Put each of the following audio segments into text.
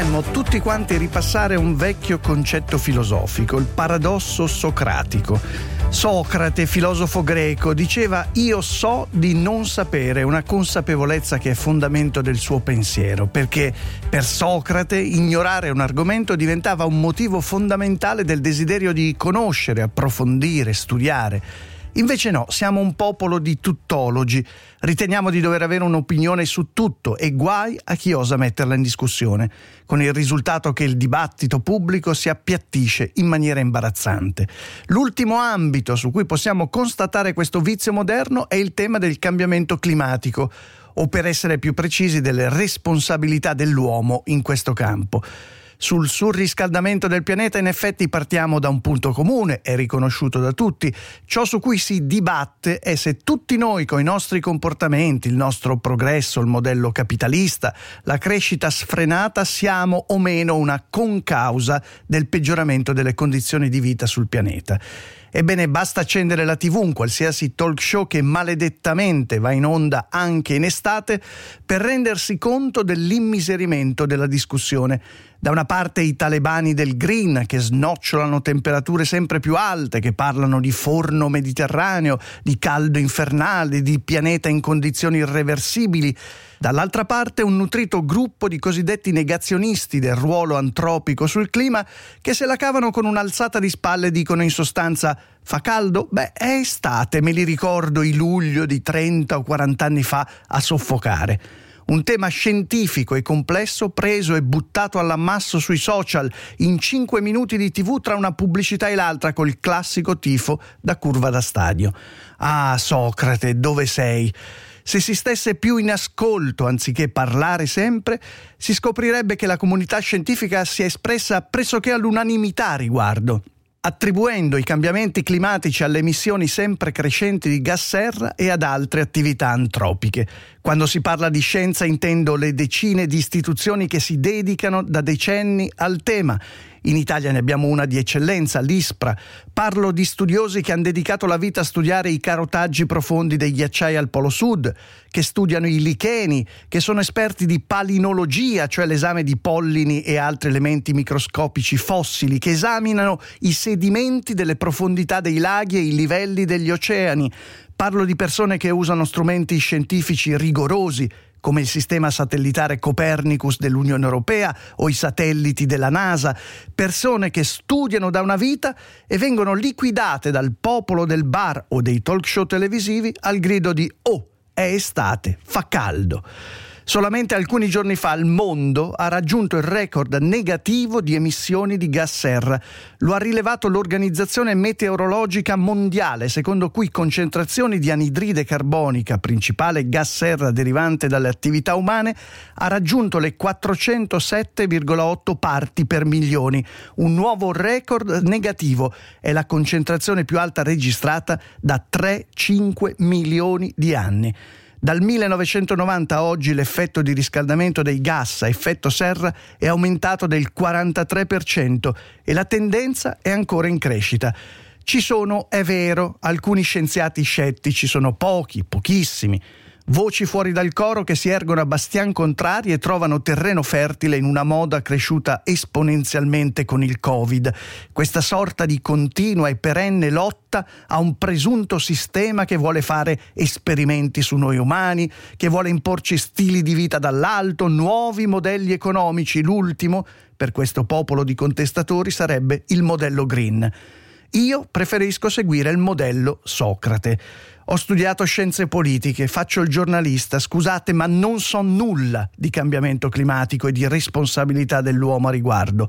Dovremmo tutti quanti ripassare un vecchio concetto filosofico, il paradosso socratico. Socrate, filosofo greco, diceva io so di non sapere, una consapevolezza che è fondamento del suo pensiero, perché per Socrate ignorare un argomento diventava un motivo fondamentale del desiderio di conoscere, approfondire, studiare. Invece no, siamo un popolo di tuttologi, riteniamo di dover avere un'opinione su tutto e guai a chi osa metterla in discussione, con il risultato che il dibattito pubblico si appiattisce in maniera imbarazzante. L'ultimo ambito su cui possiamo constatare questo vizio moderno è il tema del cambiamento climatico, o per essere più precisi delle responsabilità dell'uomo in questo campo. Sul surriscaldamento del pianeta in effetti partiamo da un punto comune, è riconosciuto da tutti. Ciò su cui si dibatte è se tutti noi con i nostri comportamenti, il nostro progresso, il modello capitalista, la crescita sfrenata siamo o meno una concausa del peggioramento delle condizioni di vita sul pianeta. Ebbene, basta accendere la TV, un qualsiasi talk show che maledettamente va in onda anche in estate, per rendersi conto dell'immiserimento della discussione. Da una parte i talebani del green che snocciolano temperature sempre più alte, che parlano di forno mediterraneo, di caldo infernale, di pianeta in condizioni irreversibili. Dall'altra parte un nutrito gruppo di cosiddetti negazionisti del ruolo antropico sul clima che se la cavano con un'alzata di spalle e dicono in sostanza fa caldo? Beh, è estate, me li ricordo i luglio di 30 o 40 anni fa a soffocare un tema scientifico e complesso preso e buttato all'ammasso sui social in 5 minuti di tv tra una pubblicità e l'altra col classico tifo da curva da stadio. Ah, Socrate, dove sei? Se si stesse più in ascolto anziché parlare sempre, si scoprirebbe che la comunità scientifica si è espressa pressoché all'unanimità riguardo attribuendo i cambiamenti climatici alle emissioni sempre crescenti di gas serra e ad altre attività antropiche. Quando si parla di scienza intendo le decine di istituzioni che si dedicano da decenni al tema in Italia ne abbiamo una di eccellenza, l'ISPRA. Parlo di studiosi che hanno dedicato la vita a studiare i carotaggi profondi dei ghiacciai al Polo Sud, che studiano i licheni, che sono esperti di palinologia, cioè l'esame di pollini e altri elementi microscopici fossili, che esaminano i sedimenti delle profondità dei laghi e i livelli degli oceani. Parlo di persone che usano strumenti scientifici rigorosi come il sistema satellitare Copernicus dell'Unione Europea o i satelliti della NASA, persone che studiano da una vita e vengono liquidate dal popolo del bar o dei talk show televisivi al grido di Oh, è estate, fa caldo. Solamente alcuni giorni fa il mondo ha raggiunto il record negativo di emissioni di gas serra. Lo ha rilevato l'Organizzazione Meteorologica Mondiale, secondo cui concentrazioni di anidride carbonica, principale gas serra derivante dalle attività umane, ha raggiunto le 407,8 parti per milioni, un nuovo record negativo. È la concentrazione più alta registrata da 3-5 milioni di anni. Dal 1990 a oggi l'effetto di riscaldamento dei gas a effetto serra è aumentato del 43% e la tendenza è ancora in crescita. Ci sono, è vero, alcuni scienziati scettici, sono pochi, pochissimi, Voci fuori dal coro che si ergono a bastian contrari e trovano terreno fertile in una moda cresciuta esponenzialmente con il Covid. Questa sorta di continua e perenne lotta a un presunto sistema che vuole fare esperimenti su noi umani, che vuole imporci stili di vita dall'alto, nuovi modelli economici. L'ultimo, per questo popolo di contestatori, sarebbe il modello green. Io preferisco seguire il modello Socrate. Ho studiato scienze politiche, faccio il giornalista, scusate, ma non so nulla di cambiamento climatico e di responsabilità dell'uomo a riguardo.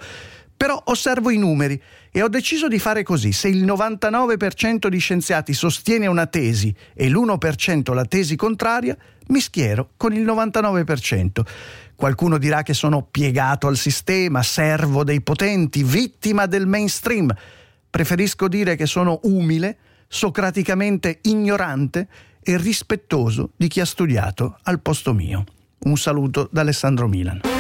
Però osservo i numeri e ho deciso di fare così. Se il 99% di scienziati sostiene una tesi e l'1% la tesi contraria, mi schiero con il 99%. Qualcuno dirà che sono piegato al sistema, servo dei potenti, vittima del mainstream. Preferisco dire che sono umile, socraticamente ignorante e rispettoso di chi ha studiato al posto mio. Un saluto da Alessandro Milan.